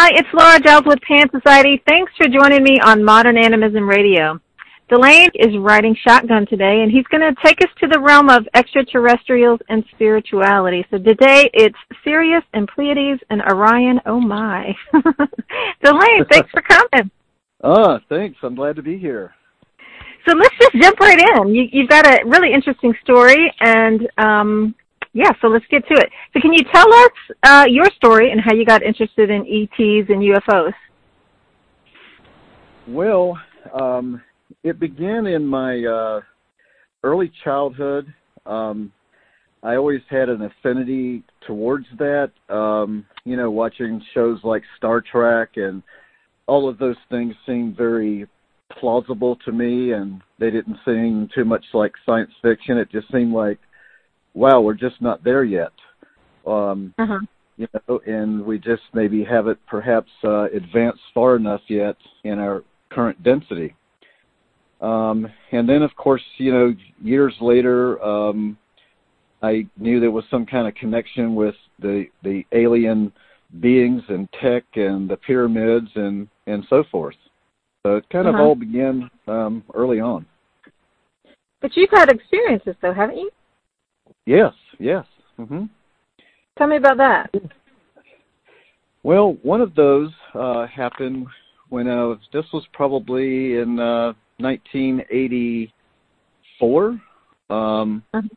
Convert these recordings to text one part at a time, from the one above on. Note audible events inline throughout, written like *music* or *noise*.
Hi, it's Laura Giles with Pan Society. Thanks for joining me on Modern Animism Radio. Delane is riding shotgun today, and he's going to take us to the realm of extraterrestrials and spirituality. So today it's Sirius and Pleiades and Orion. Oh my. *laughs* Delane, thanks for coming. Ah, thanks. I'm glad to be here. So let's just jump right in. You, you've got a really interesting story, and um, yeah, so let's get to it. So can you tell us uh, your story and how you got interested in ETs and UFOs? Well, um, it began in my uh, early childhood. Um, I always had an affinity towards that. Um, you know, watching shows like Star Trek and all of those things seemed very plausible to me, and they didn't seem too much like science fiction. It just seemed like, wow, we're just not there yet. Um, uh-huh. You know, and we just maybe haven't perhaps uh, advanced far enough yet in our current density. Um, and then, of course, you know, years later, um, I knew there was some kind of connection with the the alien beings and tech and the pyramids and and so forth. So it kind uh-huh. of all began um, early on. But you've had experiences, though, haven't you? Yes. Yes. hmm Tell me about that. Well, one of those uh, happened when I was. This was probably in uh, 1984, um, uh-huh.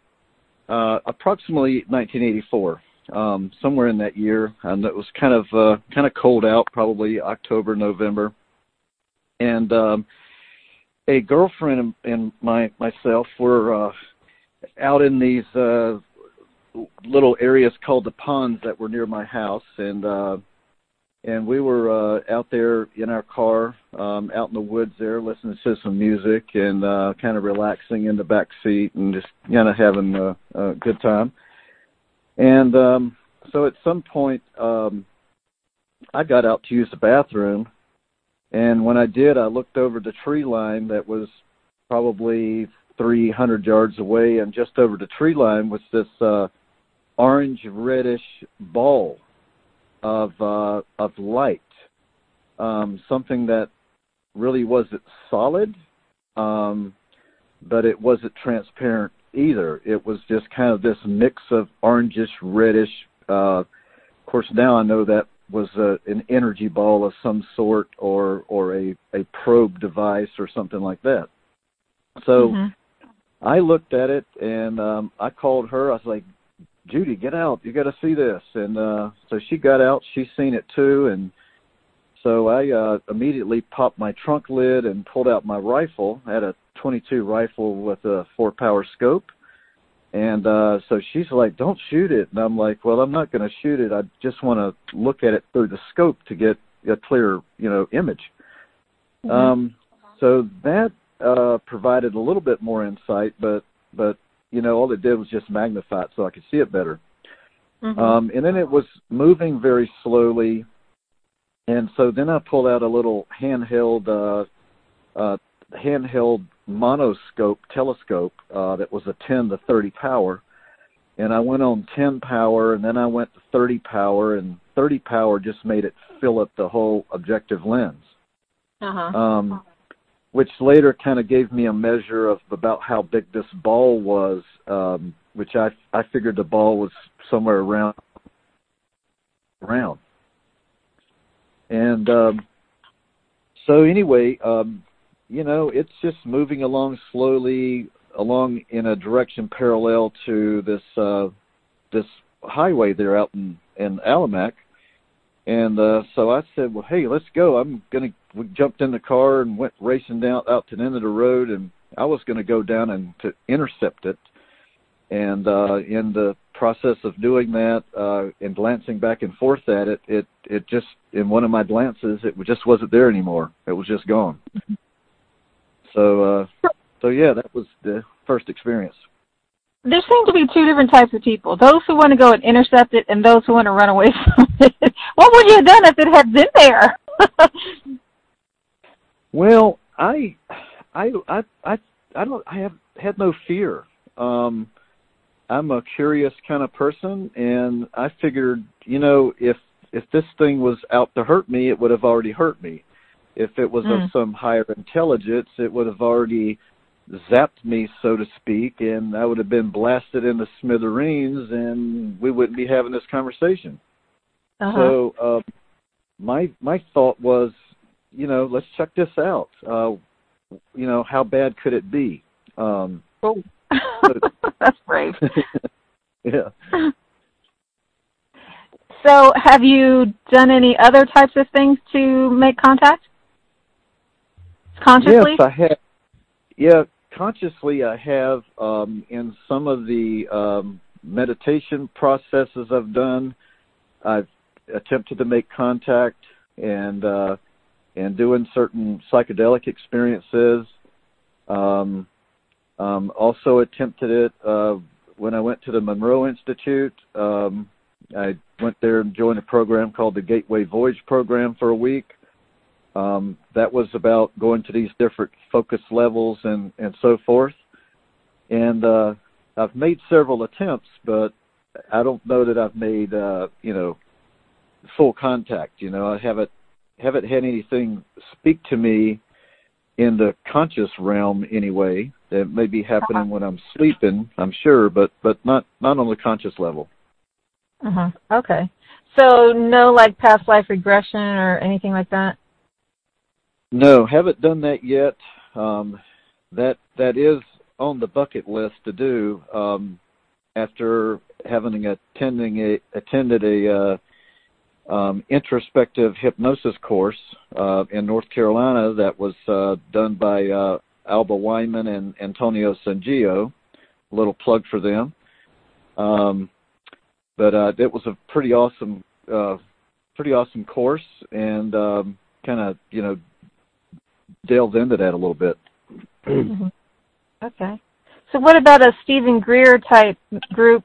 uh, approximately 1984, um, somewhere in that year, and it was kind of uh, kind of cold out, probably October, November, and um, a girlfriend and, and my myself were uh, out in these uh, little areas called the ponds that were near my house, and uh, and we were uh, out there in our car, um, out in the woods there, listening to some music and uh, kind of relaxing in the back seat and just kind of having a, a good time. And um, so at some point, um, I got out to use the bathroom, and when I did, I looked over the tree line that was probably 300 yards away, and just over the tree line was this uh, orange reddish ball of uh, of light, um, something that really wasn't solid, um, but it wasn't transparent either. It was just kind of this mix of orangish, reddish. Uh, of course, now I know that was a, an energy ball of some sort, or or a a probe device, or something like that. So. Mm-hmm. I looked at it and um I called her. I was like, Judy, get out. You got to see this. And uh, so she got out. She seen it too. And so I uh, immediately popped my trunk lid and pulled out my rifle. I had a 22 rifle with a four power scope. And uh, so she's like, don't shoot it. And I'm like, well, I'm not going to shoot it. I just want to look at it through the scope to get a clear, you know, image. Mm-hmm. Um, so that uh, provided a little bit more insight, but but you know, all it did was just magnify it so I could see it better. Mm-hmm. Um, and then it was moving very slowly. And so then I pulled out a little handheld, uh, uh, handheld monoscope telescope uh, that was a 10 to 30 power. And I went on 10 power, and then I went to 30 power, and 30 power just made it fill up the whole objective lens. Uh-huh. Um, which later kind of gave me a measure of about how big this ball was, um, which I I figured the ball was somewhere around around. And um, so anyway, um, you know, it's just moving along slowly along in a direction parallel to this uh, this highway there out in in Allamack. And uh, so I said, "Well, hey, let's go. I'm gonna we jumped in the car and went racing down out to the end of the road and I was going to go down and to intercept it. And uh in the process of doing that uh and glancing back and forth at it it it just in one of my glances it just wasn't there anymore. It was just gone. So uh so yeah that was the first experience. There seem to be two different types of people those who want to go and intercept it and those who want to run away from it. *laughs* What would you have done if it had been there *laughs* Well, I, I, I, I, I don't. I have had no fear. Um, I'm a curious kind of person, and I figured, you know, if if this thing was out to hurt me, it would have already hurt me. If it was Mm. of some higher intelligence, it would have already zapped me, so to speak, and I would have been blasted into smithereens, and we wouldn't be having this conversation. Uh-huh. So uh, my my thought was, you know, let's check this out. Uh, you know, how bad could it be? Um, Oh. *laughs* That's brave. *laughs* yeah. So, have you done any other types of things to make contact consciously? Yes, I have. Yeah, consciously, I have um, in some of the um, meditation processes I've done. I've attempted to make contact and uh, and doing certain psychedelic experiences. Um, um, also attempted it uh, when I went to the Monroe Institute. Um, I went there and joined a program called the Gateway Voyage Program for a week. Um, that was about going to these different focus levels and, and so forth. And uh, I've made several attempts, but I don't know that I've made uh, you know full contact. You know, I haven't haven't had anything speak to me in the conscious realm anyway. That may be happening when I'm sleeping, I'm sure, but but not not on the conscious level. Uh-huh. Okay. So, no like past life regression or anything like that? No, haven't done that yet. Um, that that is on the bucket list to do. Um, after having attending a attended a uh, um, introspective hypnosis course uh, in North Carolina that was uh, done by uh, Alba Wyman and Antonio Sangio. A little plug for them. Um, but uh, it was a pretty awesome, uh, pretty awesome course, and um, kind of you know delved into that a little bit. hmm Okay. So, what about a Steven Greer type group?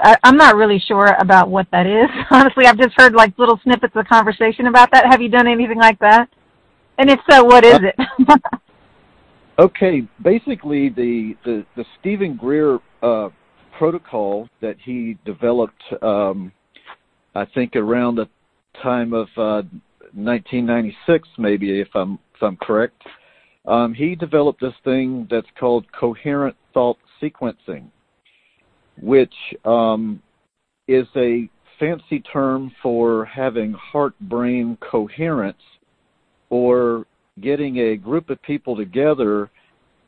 I, I'm not really sure about what that is. *laughs* Honestly, I've just heard like little snippets of conversation about that. Have you done anything like that? And if so, what is it? *laughs* Okay, basically the the, the Steven Greer uh, protocol that he developed, um, I think around the time of uh, 1996, maybe if I'm if I'm correct. Um, he developed this thing that's called coherent thought sequencing, which um, is a fancy term for having heart-brain coherence or getting a group of people together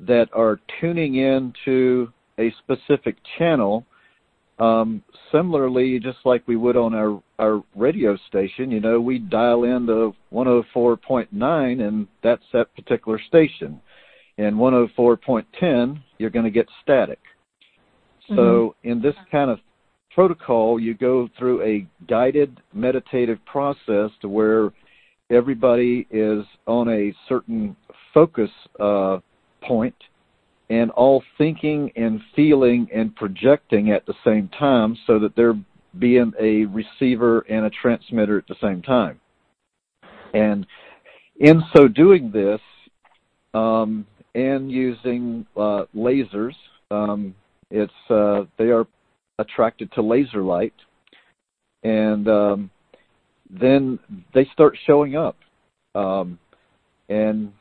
that are tuning in to a specific channel. Um, similarly just like we would on our our radio station you know we dial into 104.9 and that's that particular station. And 104.10 you're going to get static so in this kind of protocol you go through a guided meditative process to where everybody is on a certain focus uh, point and all thinking and feeling and projecting at the same time so that they're being a receiver and a transmitter at the same time. And in so doing this, um, and using uh, lasers, um, it's uh, they are attracted to laser light, and um, then they start showing up, um, and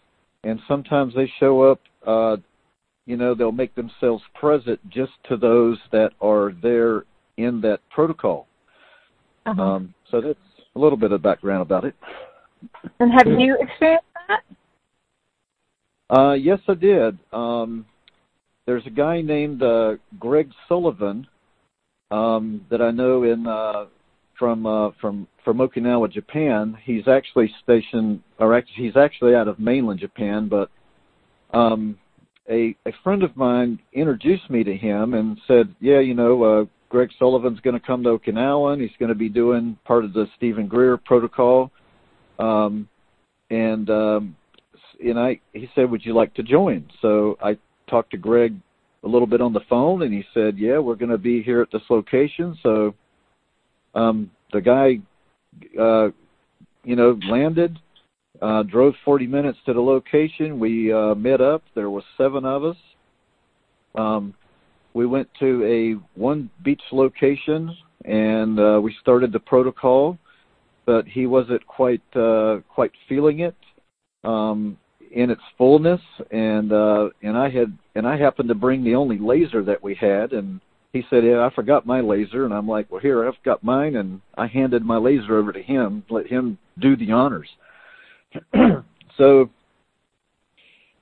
and sometimes they show up. Uh, you know, they'll make themselves present just to those that are there in that protocol. uh-huh. Um, so that's a little bit of background about it. and have you experienced that? Uh, yes, I did. Um, there's a guy named uh, Greg Sullivan um, that I know in uh, from uh, from from Okinawa, Japan. He's actually stationed, or actually, he's actually out of mainland Japan. But um, a a friend of mine introduced me to him and said, "Yeah, you know, uh, Greg Sullivan's going to come to Okinawa, and he's going to be doing part of the Steven Greer protocol." Um, and um, and I he said, "Would you like to join?" So I talked to Greg a little bit on the phone, and he said, "Yeah, we're going to be here at this location." So um, the guy, uh, you know, landed, uh, drove 40 minutes to the location. We uh, met up. There was seven of us. Um, we went to a one beach location, and uh, we started the protocol. but he wasn't quite uh, quite feeling it um, in its fullness. And uh, and I had and I happened to bring the only laser that we had, and he said, "Yeah, I forgot my laser." And I'm like, "Well, here, I've got mine," and I handed my laser over to him, let him do the honors. *clears throat* so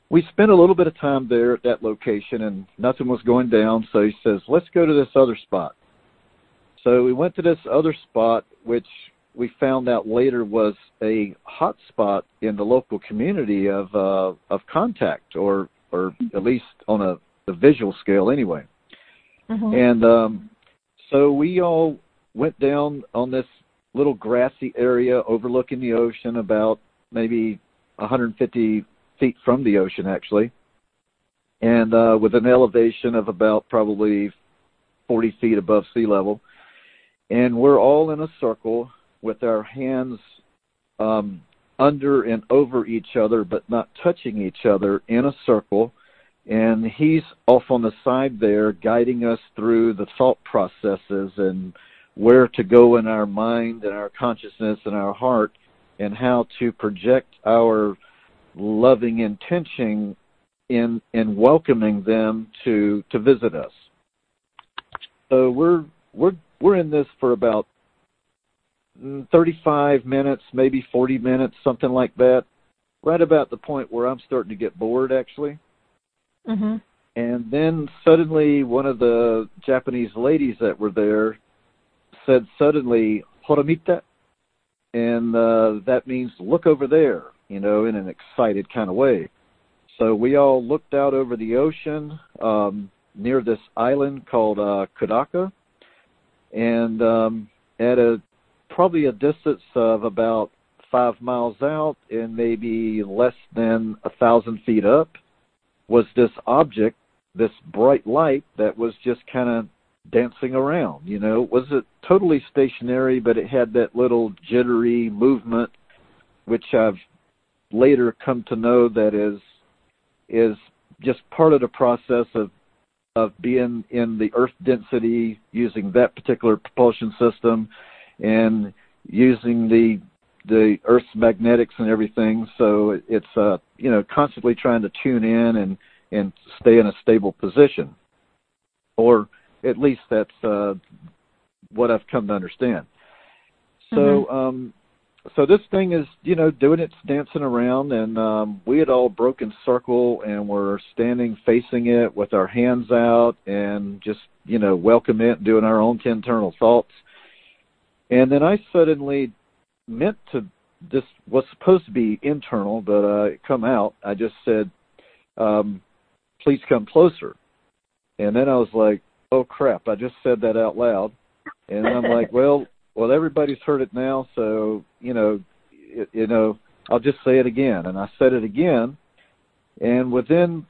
we spent a little bit of time there at that location and nothing was going down so he says let's go to this other spot so we went to this other spot which we found out later was a hot spot in the local community of uh, of contact or or at least on a, a visual scale anyway mm-hmm. and um so we all went down on this little grassy area overlooking the ocean about maybe 150 feet from the ocean, actually, and uh, with an elevation of about probably 40 feet above sea level. And we're all in a circle with our hands um, under and over each other, but not touching each other in a circle. And he's off on the side there, guiding us through the thought processes and where to go in our mind and our consciousness and our heart, and how to project our loving intention in in welcoming them to to visit us. So we're we're we're in this for about 35 minutes, maybe 40 minutes, something like that. Right about the point where I'm starting to get bored, actually. Mm-hmm. And then suddenly, one of the Japanese ladies that were there said suddenly, "Horamita," and uh, that means look over there you know, in an excited kind of way. So we all looked out over the ocean um, near this island called uh, Kudaka, and um, at a probably a distance of about five miles out and maybe less than a thousand feet up was this object, this bright light that was just kind of dancing around. You know, it was it totally stationary, but it had that little jittery movement, which I've later come to know that is is just part of the process of of being in the earth density using that particular propulsion system and using the the earth's magnetics and everything so it's uh you know constantly trying to tune in and and stay in a stable position or at least that's uh what I've come to understand so mm-hmm. um so this thing is, you know, doing its dancing around, and um, we had all broken circle and were standing facing it with our hands out and just, you know, welcome it, doing our own internal thoughts. And then I suddenly meant to this was supposed to be internal, but uh, it come out. I just said, um, "Please come closer." And then I was like, "Oh crap!" I just said that out loud, and I'm *laughs* like, "Well." well, everybody's heard it now, so you know, it, you know, I'll just say it again. And I said it again, and within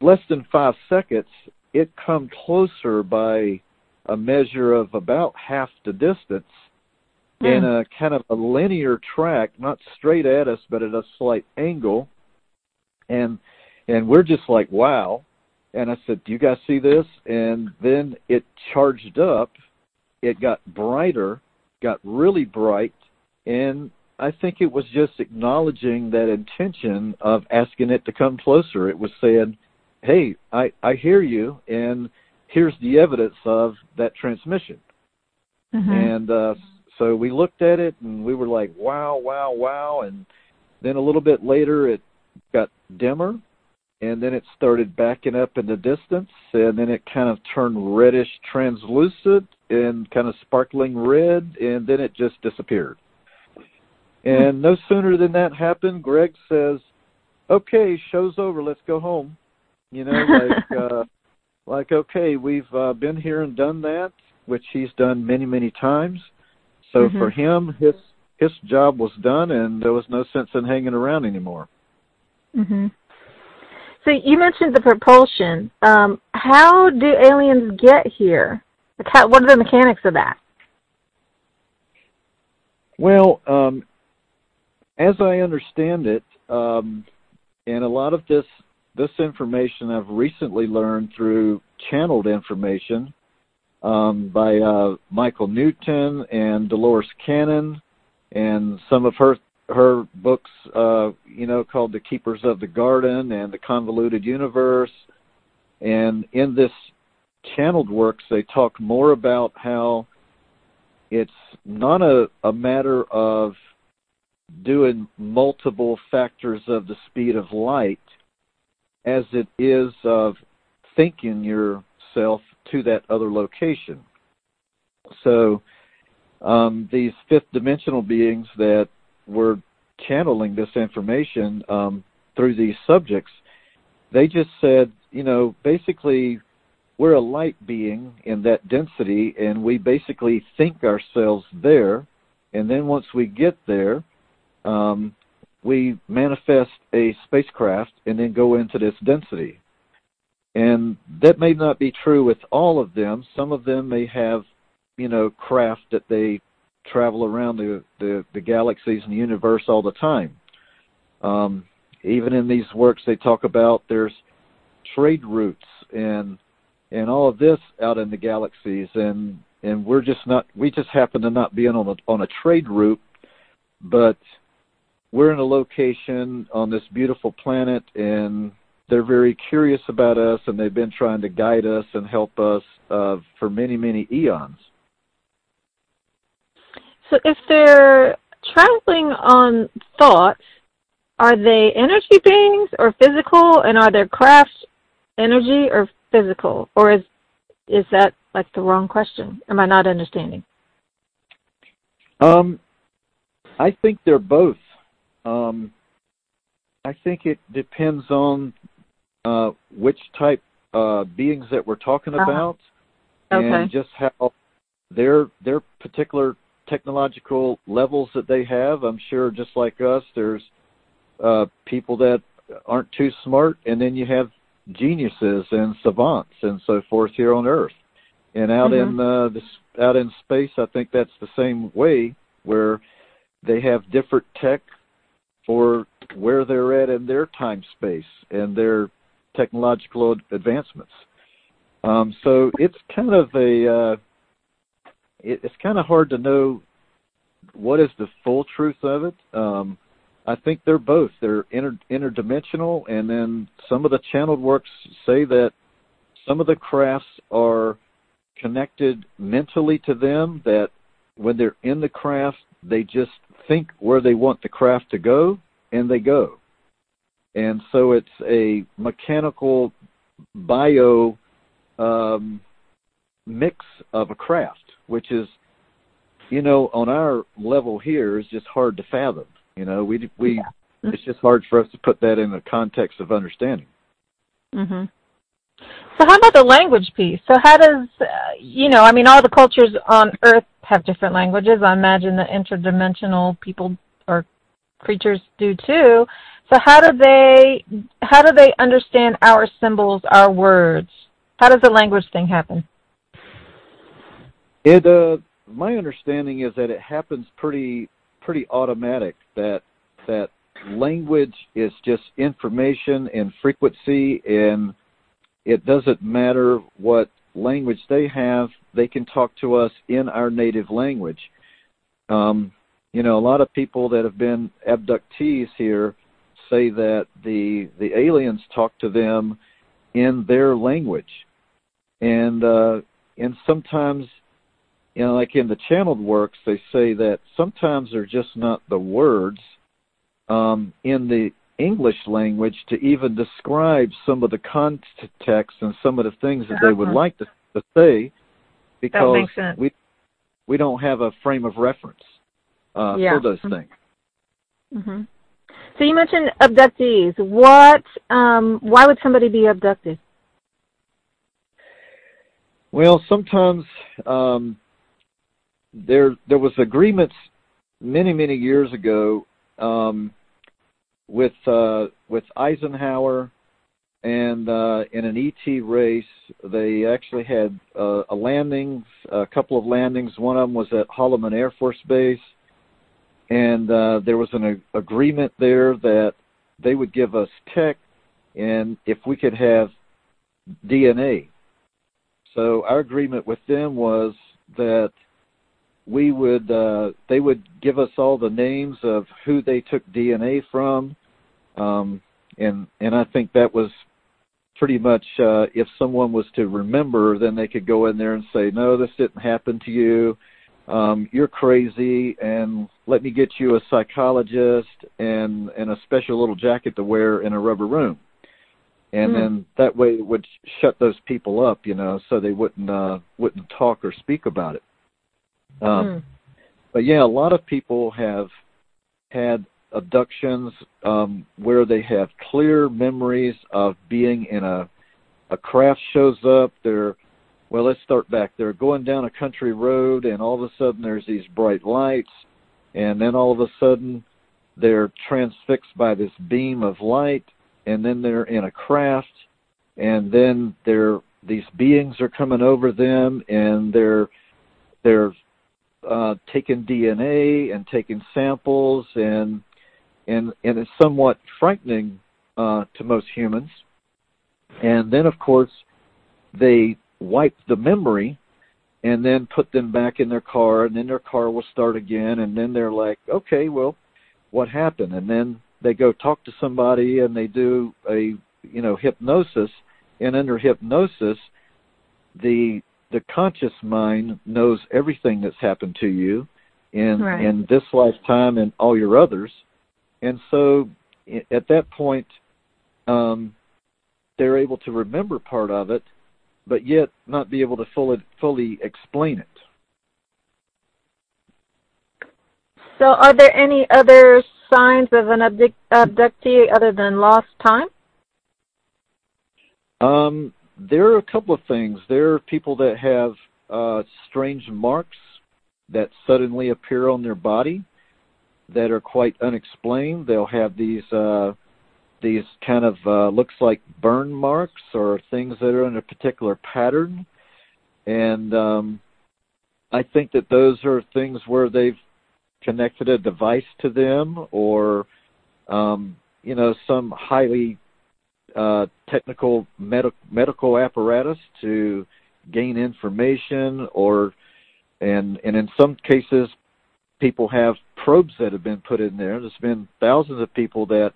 less than five seconds, it come closer by a measure of about half the distance mm. in a kind of a linear track, not straight at us, but at a slight angle. And and we're just like, wow. And I said, Do you guys see this? And then it charged up it got brighter, got really bright, and I think it was just acknowledging that intention of asking it to come closer. It was saying, "Hey, I I hear you, and here's the evidence of that transmission." Mm-hmm. And uh, so we looked at it, and we were like, "Wow, wow, wow!" And then a little bit later, it got dimmer, and then it started backing up in the distance, and then it kind of turned reddish translucent and kind of sparkling red, and then it just disappeared. And no sooner than that happened, Greg says, "Okay, show's over. Let's go home." You know, like *laughs* uh, like okay, we've uh, been here and done that, which he's done many many times. So mm-hmm. for him, his his job was done, and there was no sense in hanging around anymore. Mhm. So you mentioned the propulsion. Um, how do aliens get here? How, what are the mechanics of that? Well, um, as I understand it, um, and a lot of this this information I've recently learned through channeled information um, by uh, Michael Newton and Dolores Cannon and some of her her books, uh, you know, called The Keepers of the Garden and The Convoluted Universe. And in this channeled works, they talk more about how it's not a, a matter of doing multiple factors of the speed of light as it is of thinking yourself to that other location. So um, these fifth dimensional beings that were channeling this information um, through these subjects, they just said, you know, basically we're a light being in that density and we basically think ourselves there and then once we get there um, we manifest a spacecraft and then go into this density. And that may not be true with all of them. Some of them may have you know craft that they travel around the the, the galaxies and the universe all the time. Um, even in these works they talk about there's trade routes and and all of this out in the galaxies. And and we're just not we just happen to not be on a on a trade route but we're in a location on this beautiful planet and they're very curious about us and they've been trying to guide us and help us uh, for many many eons so if they're traveling on thoughts are they energy beings or physical and are their crafts energy or physical, or is is that like the wrong question? Am I not understanding? Um, I think they're both. Um, I think it depends on uh, which type uh, beings that we're talking uh-huh. about, okay. and just how their their particular technological levels that they have. I'm sure, just like us, there's uh, people that aren't too smart, and then you have geniuses and savants and so forth here on Earth. And out mm-hmm. in uh, this out in space, I think that's the same way, where they have different tech for where they're at in their time space and their technological advancements. Um, so it's kind of a uh, it, it's kind of hard to know what is the full truth of it. Um, I think they're both. They're inter, interdimensional, and then some of the channeled works say that some of the crafts are connected mentally to them. That when they're in the craft, they just think where they want the craft to go, and they go. And so it's a mechanical bio um, mix of a craft, which is, you know, on our level here is just hard to fathom. You know, we we yeah. it's just hard for us to put that in the context of understanding. Mhm. So how about the language piece? So how does uh, you know? I mean, all the cultures on Earth have different languages. I imagine the interdimensional people or creatures do too. So how do they how do they understand our symbols, our words? How does the language thing happen? It uh my understanding is that it happens pretty pretty automatic that that language is just information and frequency and it doesn't matter what language they have they can talk to us in our native language. Um, you know a lot of people that have been abductees here say that the the aliens talk to them in their language. And uh, and sometimes you know, like in the channeled works, they say that sometimes they're just not the words um, in the English language to even describe some of the context and some of the things that they would uh-huh. like to, to say, because we we don't have a frame of reference uh, yeah. for those mm-hmm. things. Mm-hmm. So you mentioned abductees. What? Um, why would somebody be abducted? Well, sometimes um, there there was agreements many many years ago um, with uh, with Eisenhower and uh, in an ET race they actually had uh, a landing a couple of landings. One of them was at Holloman Air Force Base. And uh, there was an a- agreement there that they would give us tech and if we could have DNA so our agreement with them was that we would uh, they would give us all the names of who they took DNA from, um, and and I think that was pretty much uh, if someone was to remember, then they could go in there and say, no, this didn't happen to you. Um, you're crazy, and let me get you a psychologist and and a special little jacket to wear in a rubber room and mm. then that way it would shut those people up, you know, so they wouldn't uh, wouldn't talk or speak about it. Um, mm. But yeah, a lot of people have had abductions um, where they have clear memories of being in a a craft shows up. They're well, let's start back. They're going down a country road, and all of a sudden there's these bright lights, and then all of a sudden they're transfixed by this beam of light and then they're in a craft, and then they're these beings are coming over them, and they're they're uh, taking DNA and taking samples, and and and it's somewhat frightening uh, to most humans. And then, of course, they wipe the memory and then put them back in their car, and then their car will start again, and then they're like, okay, well, what happened? And then they go talk to somebody and they do a you know hypnosis and under hypnosis the the conscious mind knows everything that's happened to you in right. in this lifetime and all your others and so at that point um they're able to remember part of it but yet not be able to fully fully explain it so are there any other signs of an abduct- abductee other than lost time? Um, there are a couple of things. There are people that have uh, strange marks that suddenly appear on their body that are quite unexplained. They'll have these uh, these kind of uh, looks like burn marks or things that are in a particular pattern, and um, I think that those are things where they've connected a device to them or um, you know some highly uh, technical med- medical apparatus to gain information or and and in some cases people have probes that have been put in there. There's been thousands of people that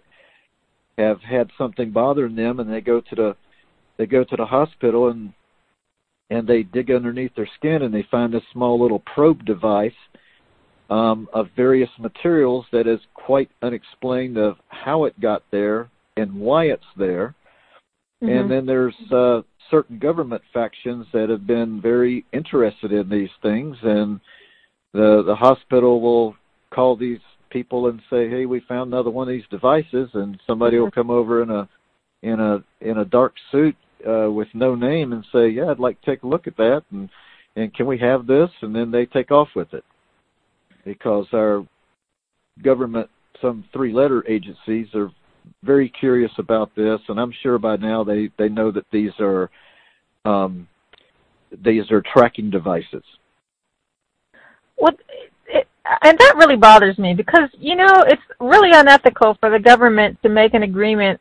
have had something bothering them and they go to the they go to the hospital and and they dig underneath their skin and they find this small little probe device um, of various materials that is quite unexplained of how it got there and why it's there. Mm-hmm. And then there's uh, certain government factions that have been very interested in these things, and the the hospital will call these people and say, "Hey, we found another one of these devices," and somebody mm-hmm. will come over in a in a in a dark suit uh, with no name and say, "Yeah, I'd like to take a look at that," and and can we have this? And then they take off with it because our government, some three letter agencies, are very curious about this, and I'm sure by now they, they know that these are um, these are tracking devices. Well, it, and that really bothers me because you know it's really unethical for the government to make an agreement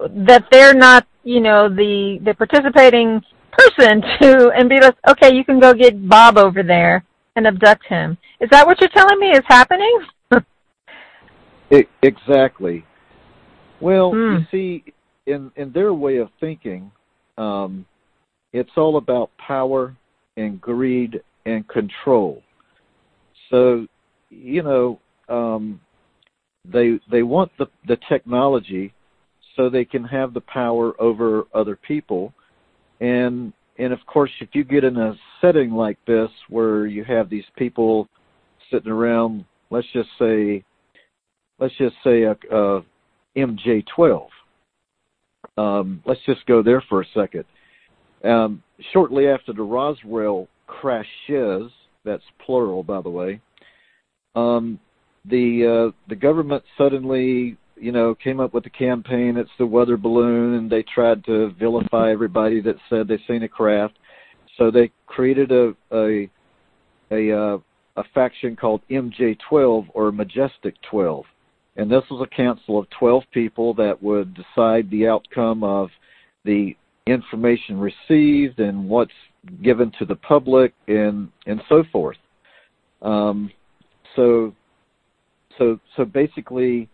that they're not you know the the participating person *laughs* to and be like okay you can go get Bob over there and abduct him. Is that what you're telling me is happening? it, *laughs* exactly. Well, hmm. you see, in in their way of thinking, um, it's all about power and greed and control. So, you know, um, they they want the the technology so they can have the power over other people, and and of course, if you get in a setting like this where you have these people sitting around, let's just say, let's just say a, a MJ12. Um, let's just go there for a second. Um, shortly after the Roswell crashes, that's plural, by the way, um, the uh, the government suddenly you know, came up with a campaign. It's the weather balloon, and they tried to vilify everybody that said they've seen a craft. So they created a a a, uh, a faction called MJ12 or Majestic 12, and this was a council of 12 people that would decide the outcome of the information received and what's given to the public and and so forth. Um, so, so, so basically,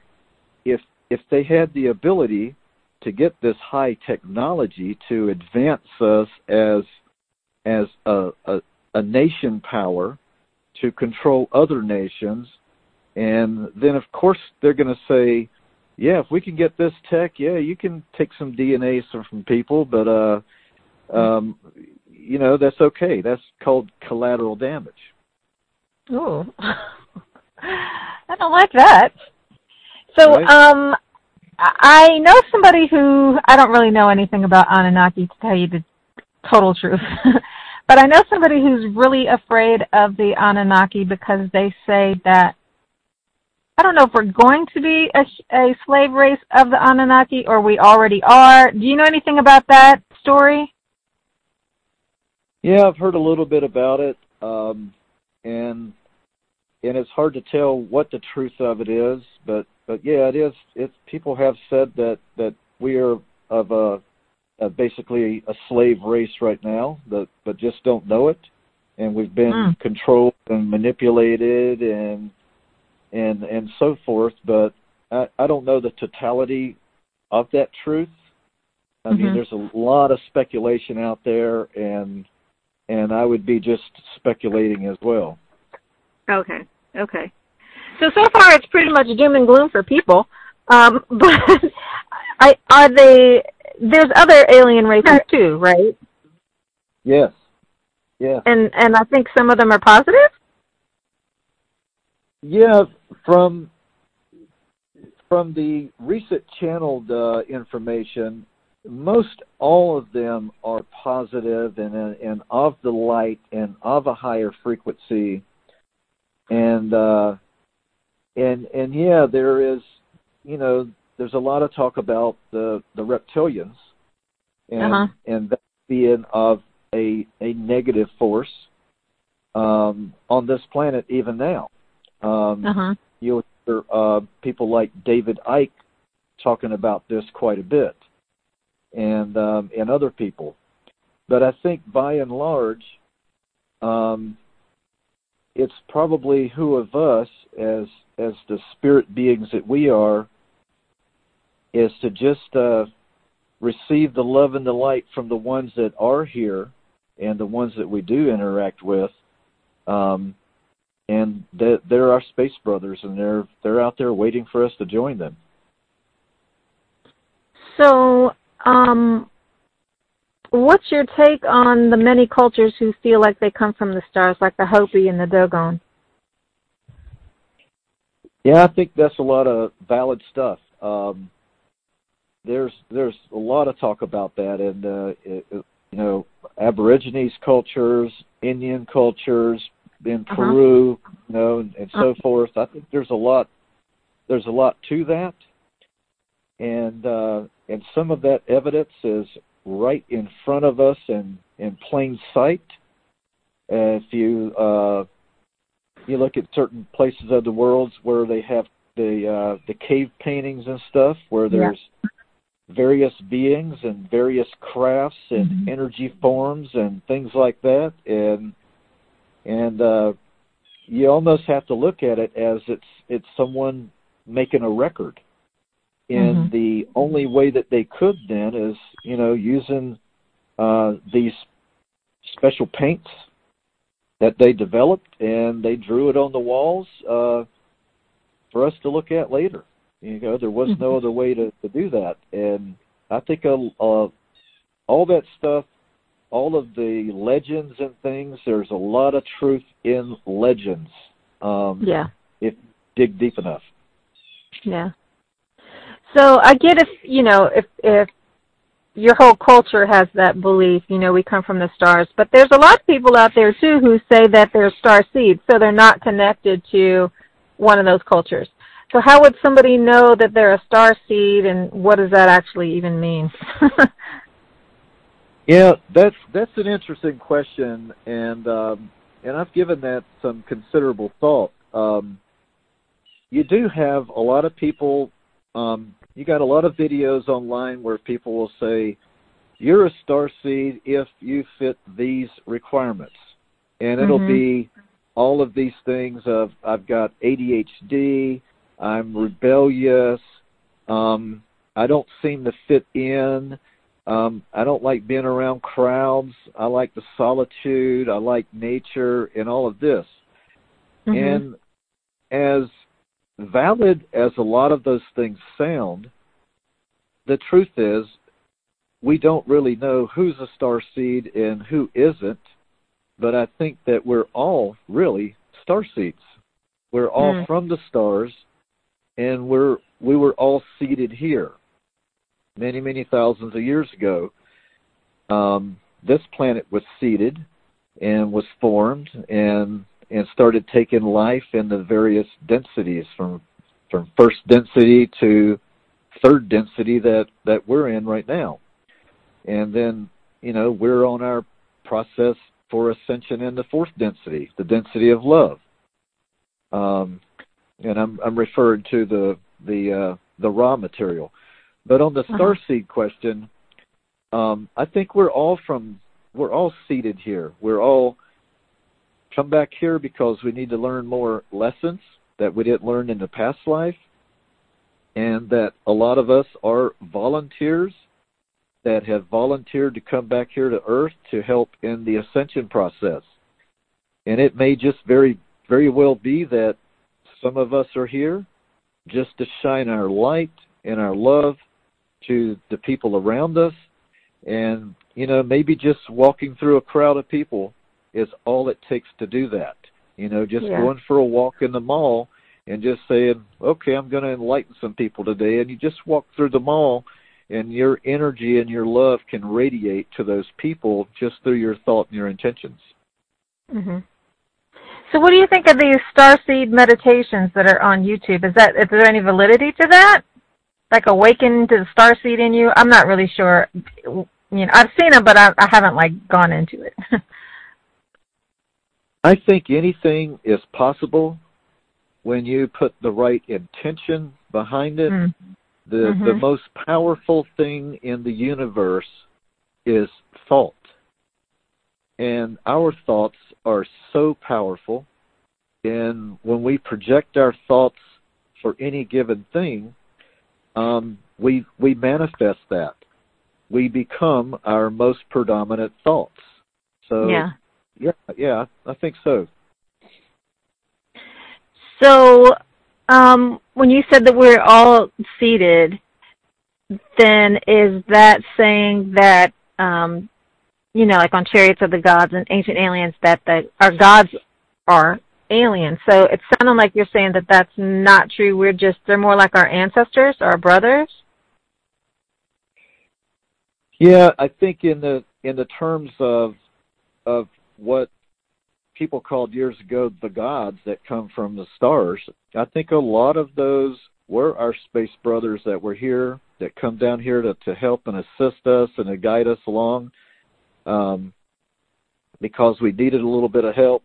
if if they had the ability to get this high technology to advance us as as a, a, a nation power to control other nations, and then of course they're going to say, yeah, if we can get this tech, yeah, you can take some DNA from people, but uh, um, you know that's okay. That's called collateral damage. Oh, *laughs* I don't like that. So, right. um, I know somebody who I don't really know anything about Anunnaki to tell you the total truth. *laughs* but I know somebody who's really afraid of the Anunnaki because they say that I don't know if we're going to be a, a slave race of the Anunnaki or we already are. Do you know anything about that story? Yeah, I've heard a little bit about it, um, and and it's hard to tell what the truth of it is, but but yeah, it is. It's people have said that that we are of a, a basically a slave race right now, that but just don't know it, and we've been mm. controlled and manipulated and and and so forth. But I, I don't know the totality of that truth. I mm-hmm. mean, there's a lot of speculation out there, and and I would be just speculating as well. Okay. Okay. So so far it's pretty much doom and gloom for people. Um, *laughs* but I are they there's other alien races too, right? Yes. Yeah. And and I think some of them are positive? Yeah, from from the recent channeled uh, information, most all of them are positive and and of the light and of a higher frequency and uh, and and yeah, there is, you know, there's a lot of talk about the the reptilians, and uh-huh. and that being of a a negative force um, on this planet even now. Um, uh-huh. You hear uh, people like David Icke talking about this quite a bit, and um, and other people. But I think by and large, um, it's probably who of us as as the spirit beings that we are is to just uh, receive the love and the light from the ones that are here and the ones that we do interact with um, and that they're our space brothers and they're they're out there waiting for us to join them so um what's your take on the many cultures who feel like they come from the stars, like the Hopi and the Dogon? Yeah, I think that's a lot of valid stuff. Um, there's there's a lot of talk about that, and uh, it, it, you know, Aborigines cultures, Indian cultures, in uh-huh. Peru, and, so uh-huh. forth. I think there's a lot there's a lot to that, and uh, and some of that evidence is right in front of us and in plain sight. Uh, if you uh, you look at certain places of the world where they have the uh, the cave paintings and stuff, where there's yeah. various beings and various crafts and mm-hmm. energy forms and things like that, and and uh, you almost have to look at it as it's it's someone making a record and mm-hmm. the only way that they could then is, you know, using uh, these special paints that they developed and they drew it on the walls uh, for us to look at later. You know, there was mm-hmm. no other way to, to do that. And I think uh, uh, all that stuff, all of the legends and things, there's a lot of truth in legends. Um, yeah. If dig deep enough. Yeah. So I get if you know if if your whole culture has that belief, you know, we come from the stars. But there's a lot of people out there too who say that they're star seeds, so they're not connected to one of those cultures. So how would somebody know that they're a star seed, and what does that actually even mean? *laughs* yeah, that's that's an interesting question, and um, and I've given that some considerable thought. Um, you do have a lot of people um, you got a lot of videos online where people will say, "You're a star seed if you fit these requirements," and it'll mm-hmm. be all of these things of I've got ADHD, I'm rebellious, um, I don't seem to fit in. Um, I don't like being around crowds. I like the solitude. I like nature and all of this. Mm-hmm. And as valid as a lot of those things sound, the truth is we don't really know who's a star seed and who isn't, but I think that we're all really star seeds. We're all mm. from the stars and we're we were all seated here many, many thousands of years ago. Um, this planet was seeded and was formed and and started taking life in the various densities from from first density to third density that that we're in right now. And then you know we're on our process for ascension in the fourth density the density of love. Um and i'm i'm referring to the the uh the Ra material but on the uh-huh. star seed question um i think we're all from we're all seated here we're all come back here because we need to learn more lessons that we didn't learn in the past life, and that a lot of us are volunteers that have volunteered to come back here to Earth to help in the ascension process. And it may just very, very well be that some of us are here just to shine our light and our love to the people around us. And, you know, maybe just walking through a crowd of people is all it takes to do that. You know, just yeah. going for a walk in the mall and just saying, okay, I'm going to enlighten some people today. And you just walk through the mall and your energy and your love can radiate to those people just through your thought and your intentions. Mm-hmm. So, what do you think of these starseed meditations that are on YouTube? Is that is there any validity to that? Like awakened to the star seed in you? I'm not really sure. You know, I've seen them, but I, I haven't like gone into it. *laughs* I think anything is possible when you put the right intention behind it. Mm. The mm-hmm. the most powerful thing in the universe is thought. And our thoughts are so powerful and when we project our thoughts for any given thing, um, we we manifest that. We become our most predominant thoughts. So yeah. Yeah, yeah, I think so. So, um, when you said that we're all seated, then is that saying that, um, you know, like on Chariots of the Gods and Ancient Aliens, that the, our gods are aliens? So it sounded like you're saying that that's not true. We're just they're more like our ancestors, our brothers. Yeah, I think in the in the terms of of what people called years ago the gods that come from the stars. I think a lot of those were our space brothers that were here that come down here to, to help and assist us and to guide us along um, because we needed a little bit of help.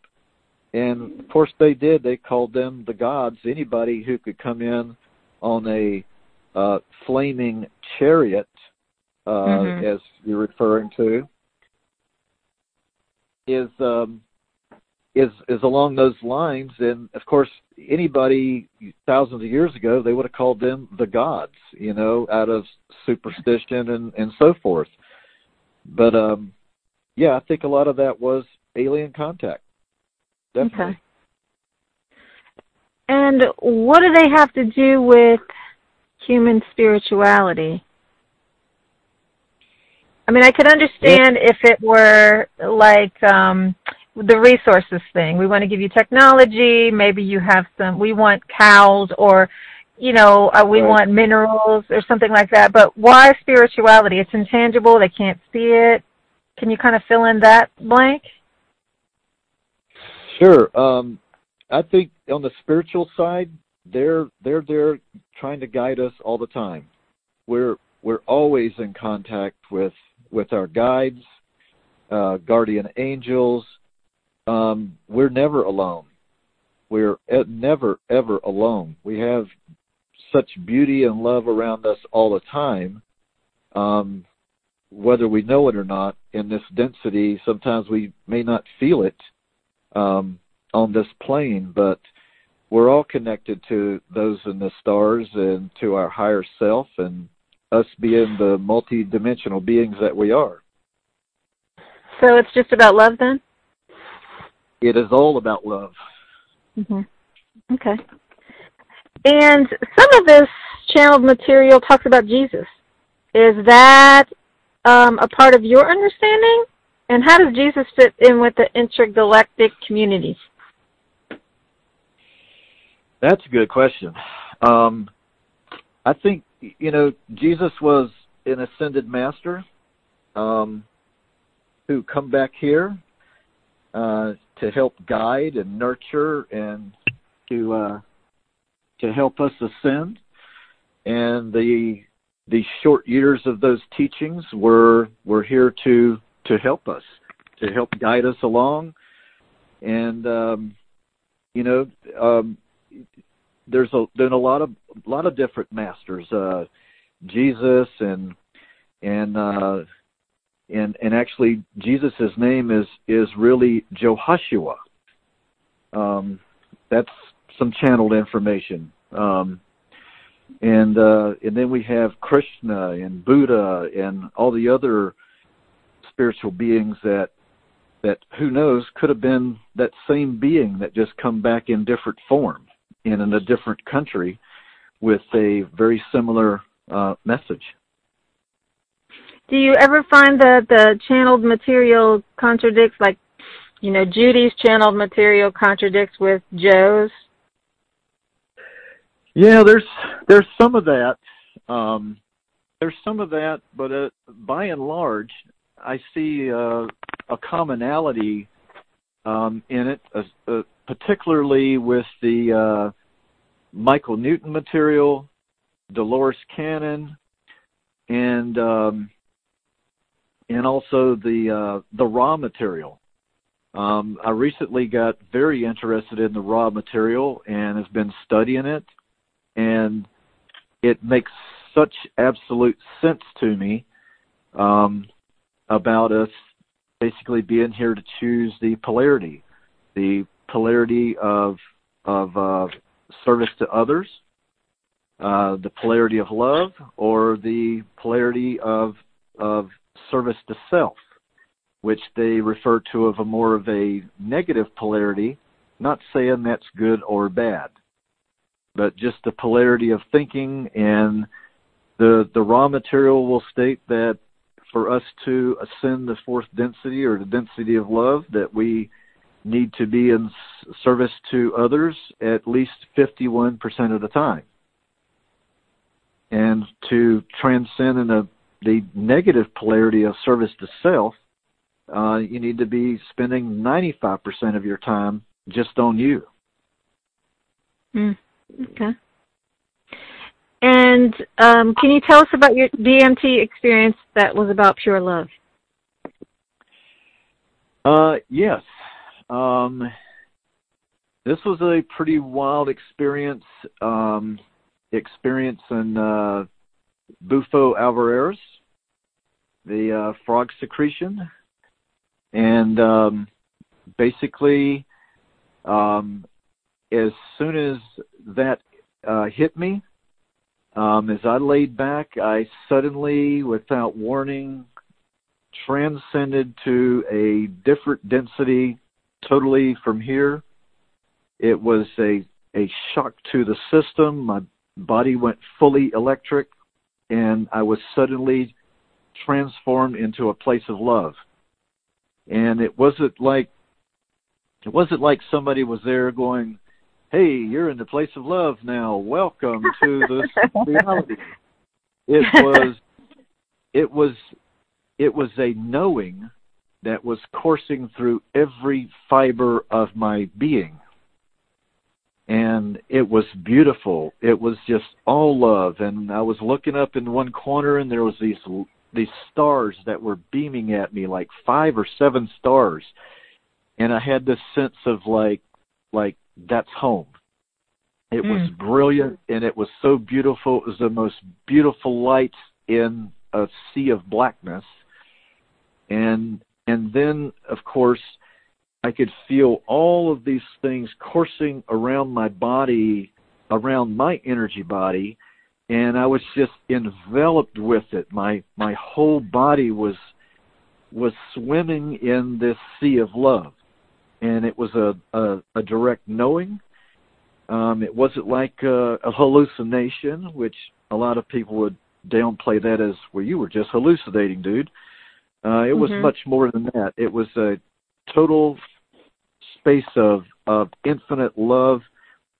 And of course, they did. They called them the gods. Anybody who could come in on a uh, flaming chariot, uh, mm-hmm. as you're referring to, is um, is is along those lines. And of course, anybody thousands of years ago, they would have called them the gods, you know, out of superstition and and so forth. But um, yeah, I think a lot of that was alien contact. Definitely. Okay. And what do they have to do with human spirituality? I mean, I could understand if it were like um, the resources thing. We want to give you technology. Maybe you have some. We want cows, or you know, uh, we right. want minerals or something like that. But why spirituality? It's intangible. They can't see it. Can you kind of fill in that blank? Sure. Um, I think on the spiritual side, they're they're there trying to guide us all the time. We're we're always in contact with with our guides, uh, guardian angels. Um, we're never alone. We're never, ever alone. We have such beauty and love around us all the time. Um, whether we know it or not, in this density, sometimes we may not feel it um, on this plane, but we're all connected to those in the stars and to our higher self and us being the multi-dimensional beings that we are. So it's just about love then? It is all about love. Mm-hmm. Okay. And some of this channeled material talks about Jesus. Is that um, a part of your understanding? And how does Jesus fit in with the intergalactic community? That's a good question. Um, I think you know Jesus was an ascended master um, who come back here uh, to help guide and nurture and to uh, to help us ascend. And the the short years of those teachings were were here to to help us, to help guide us along. And um, you know, um, there's a been a lot of a lot of different masters, uh, Jesus and and uh, and and actually Jesus's name is is really Jehoshua. Um, that's some channeled information. Um, and uh, and then we have Krishna and Buddha and all the other spiritual beings that that who knows could have been that same being that just come back in different form and in a different country with a very similar uh, message. Do you ever find that the channeled material contradicts, like, you know, Judy's channeled material contradicts with Joe's? Yeah, there's there's some of that. Um, there's some of that, but uh, by and large, I see uh, a commonality um, in it, uh, particularly with the uh, Michael Newton material, Dolores Cannon, and um, and also the uh, the Ra material. Um, I recently got very interested in the Ra material and has been studying it, and it makes such absolute sense to me um, about us basically being here to choose the polarity, the polarity of of uh, service to others, uh, the polarity of love, or the polarity of of service to self, which they refer to of a more of a negative polarity. Not saying that's good or bad, but just the polarity of thinking and the the Ra material will state that for us to ascend the fourth density or the density of love that we need to be in service to others at least 51% of the time and to transcend in a, the negative polarity of service to self uh, you need to be spending 95% of your time just on you mm. Okay. And um, can you tell us about your DMT experience that was about pure love? Uh, yes. Um, this was a pretty wild experience. Um, experience in uh, Bufo alvarius, the uh, frog secretion, and um, basically, um, as soon as that uh, hit me, um, as I laid back, I suddenly, without warning, transcended to a different density totally from here. It was a, a shock to the system. My body went fully electric, and I was suddenly transformed into a place of love. And it wasn't like it wasn't like somebody was there going, hey, you're in the place of love now. Welcome to this reality. It was, it was, it was a knowing that was coursing through every fiber of my being. And it was beautiful. It was just all love. And I was looking up in one corner and there was these these stars that were beaming at me like five or seven stars. And I had this sense of like like that's home. It mm. was hmm. brilliant and it was so beautiful. It was the most beautiful light in a sea of blackness. And and then of course I could feel all of these things coursing around my body, around my energy body, and I was just enveloped with it. My my whole body was was swimming in this sea of love, and it was a a, a direct knowing. Um, it wasn't like a, a hallucination, which a lot of people would downplay that as well. You were just hallucinating, dude. Uh, it mm-hmm. was much more than that. It was a total space of of infinite love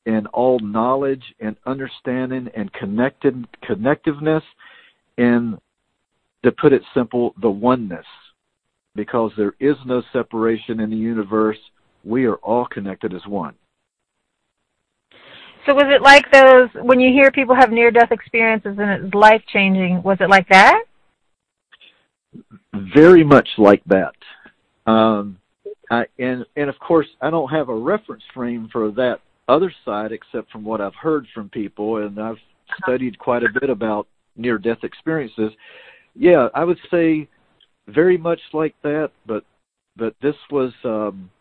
and all knowledge and understanding and connected connectiveness and to put it simple the oneness because there is no separation in the universe we are all connected as one. So was it like those when you hear people have near death experiences and it's life changing was it like that? Very much like that. Um, I, and and of course I don't have a reference frame for that other side except from what I've heard from people and I've studied quite a bit about near death experiences. Yeah, I would say very much like that, but but this was um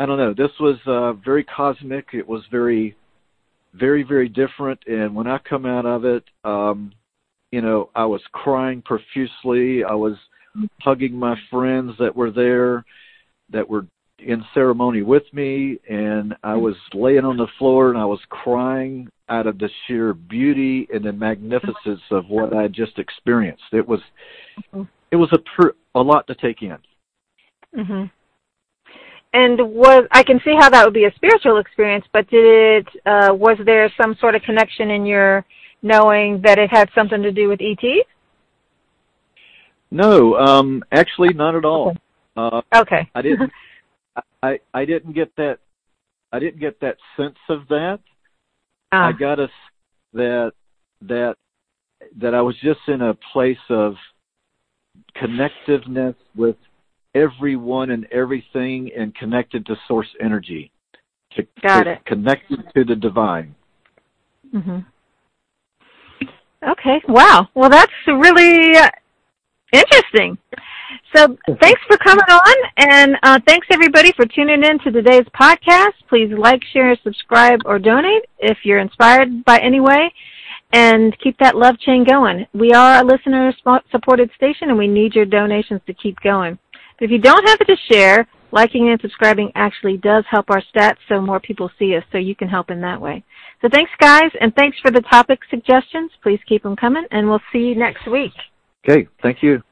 I don't know, this was uh very cosmic. It was very very very different and when I come out of it um you know, I was crying profusely. I was hugging my friends that were there that were in ceremony with me and I was laying on the floor and I was crying out of the sheer beauty and the magnificence of what I just experienced. It was it was a pr- a lot to take in. Mhm. And was I can see how that would be a spiritual experience, but did it uh was there some sort of connection in your knowing that it had something to do with ET? No, um actually not at all. Okay. Uh, okay. I didn't. *laughs* I I didn't get that. I didn't get that sense of that. Ah. I got a that that that I was just in a place of connectiveness with everyone and everything, and connected to source energy. To, got to it. Connected to the divine. Mhm. Okay. Wow. Well, that's really uh, interesting. So *laughs* thanks for coming on, and uh, thanks everybody for tuning in to today's podcast. Please like, share, subscribe, or donate if you're inspired by any way, and keep that love chain going. We are a listener-supported station, and we need your donations to keep going. If you don't have it to share, liking and subscribing actually does help our stats so more people see us, so you can help in that way. So thanks, guys, and thanks for the topic suggestions. Please keep them coming, and we'll see you next week. Okay, thank you.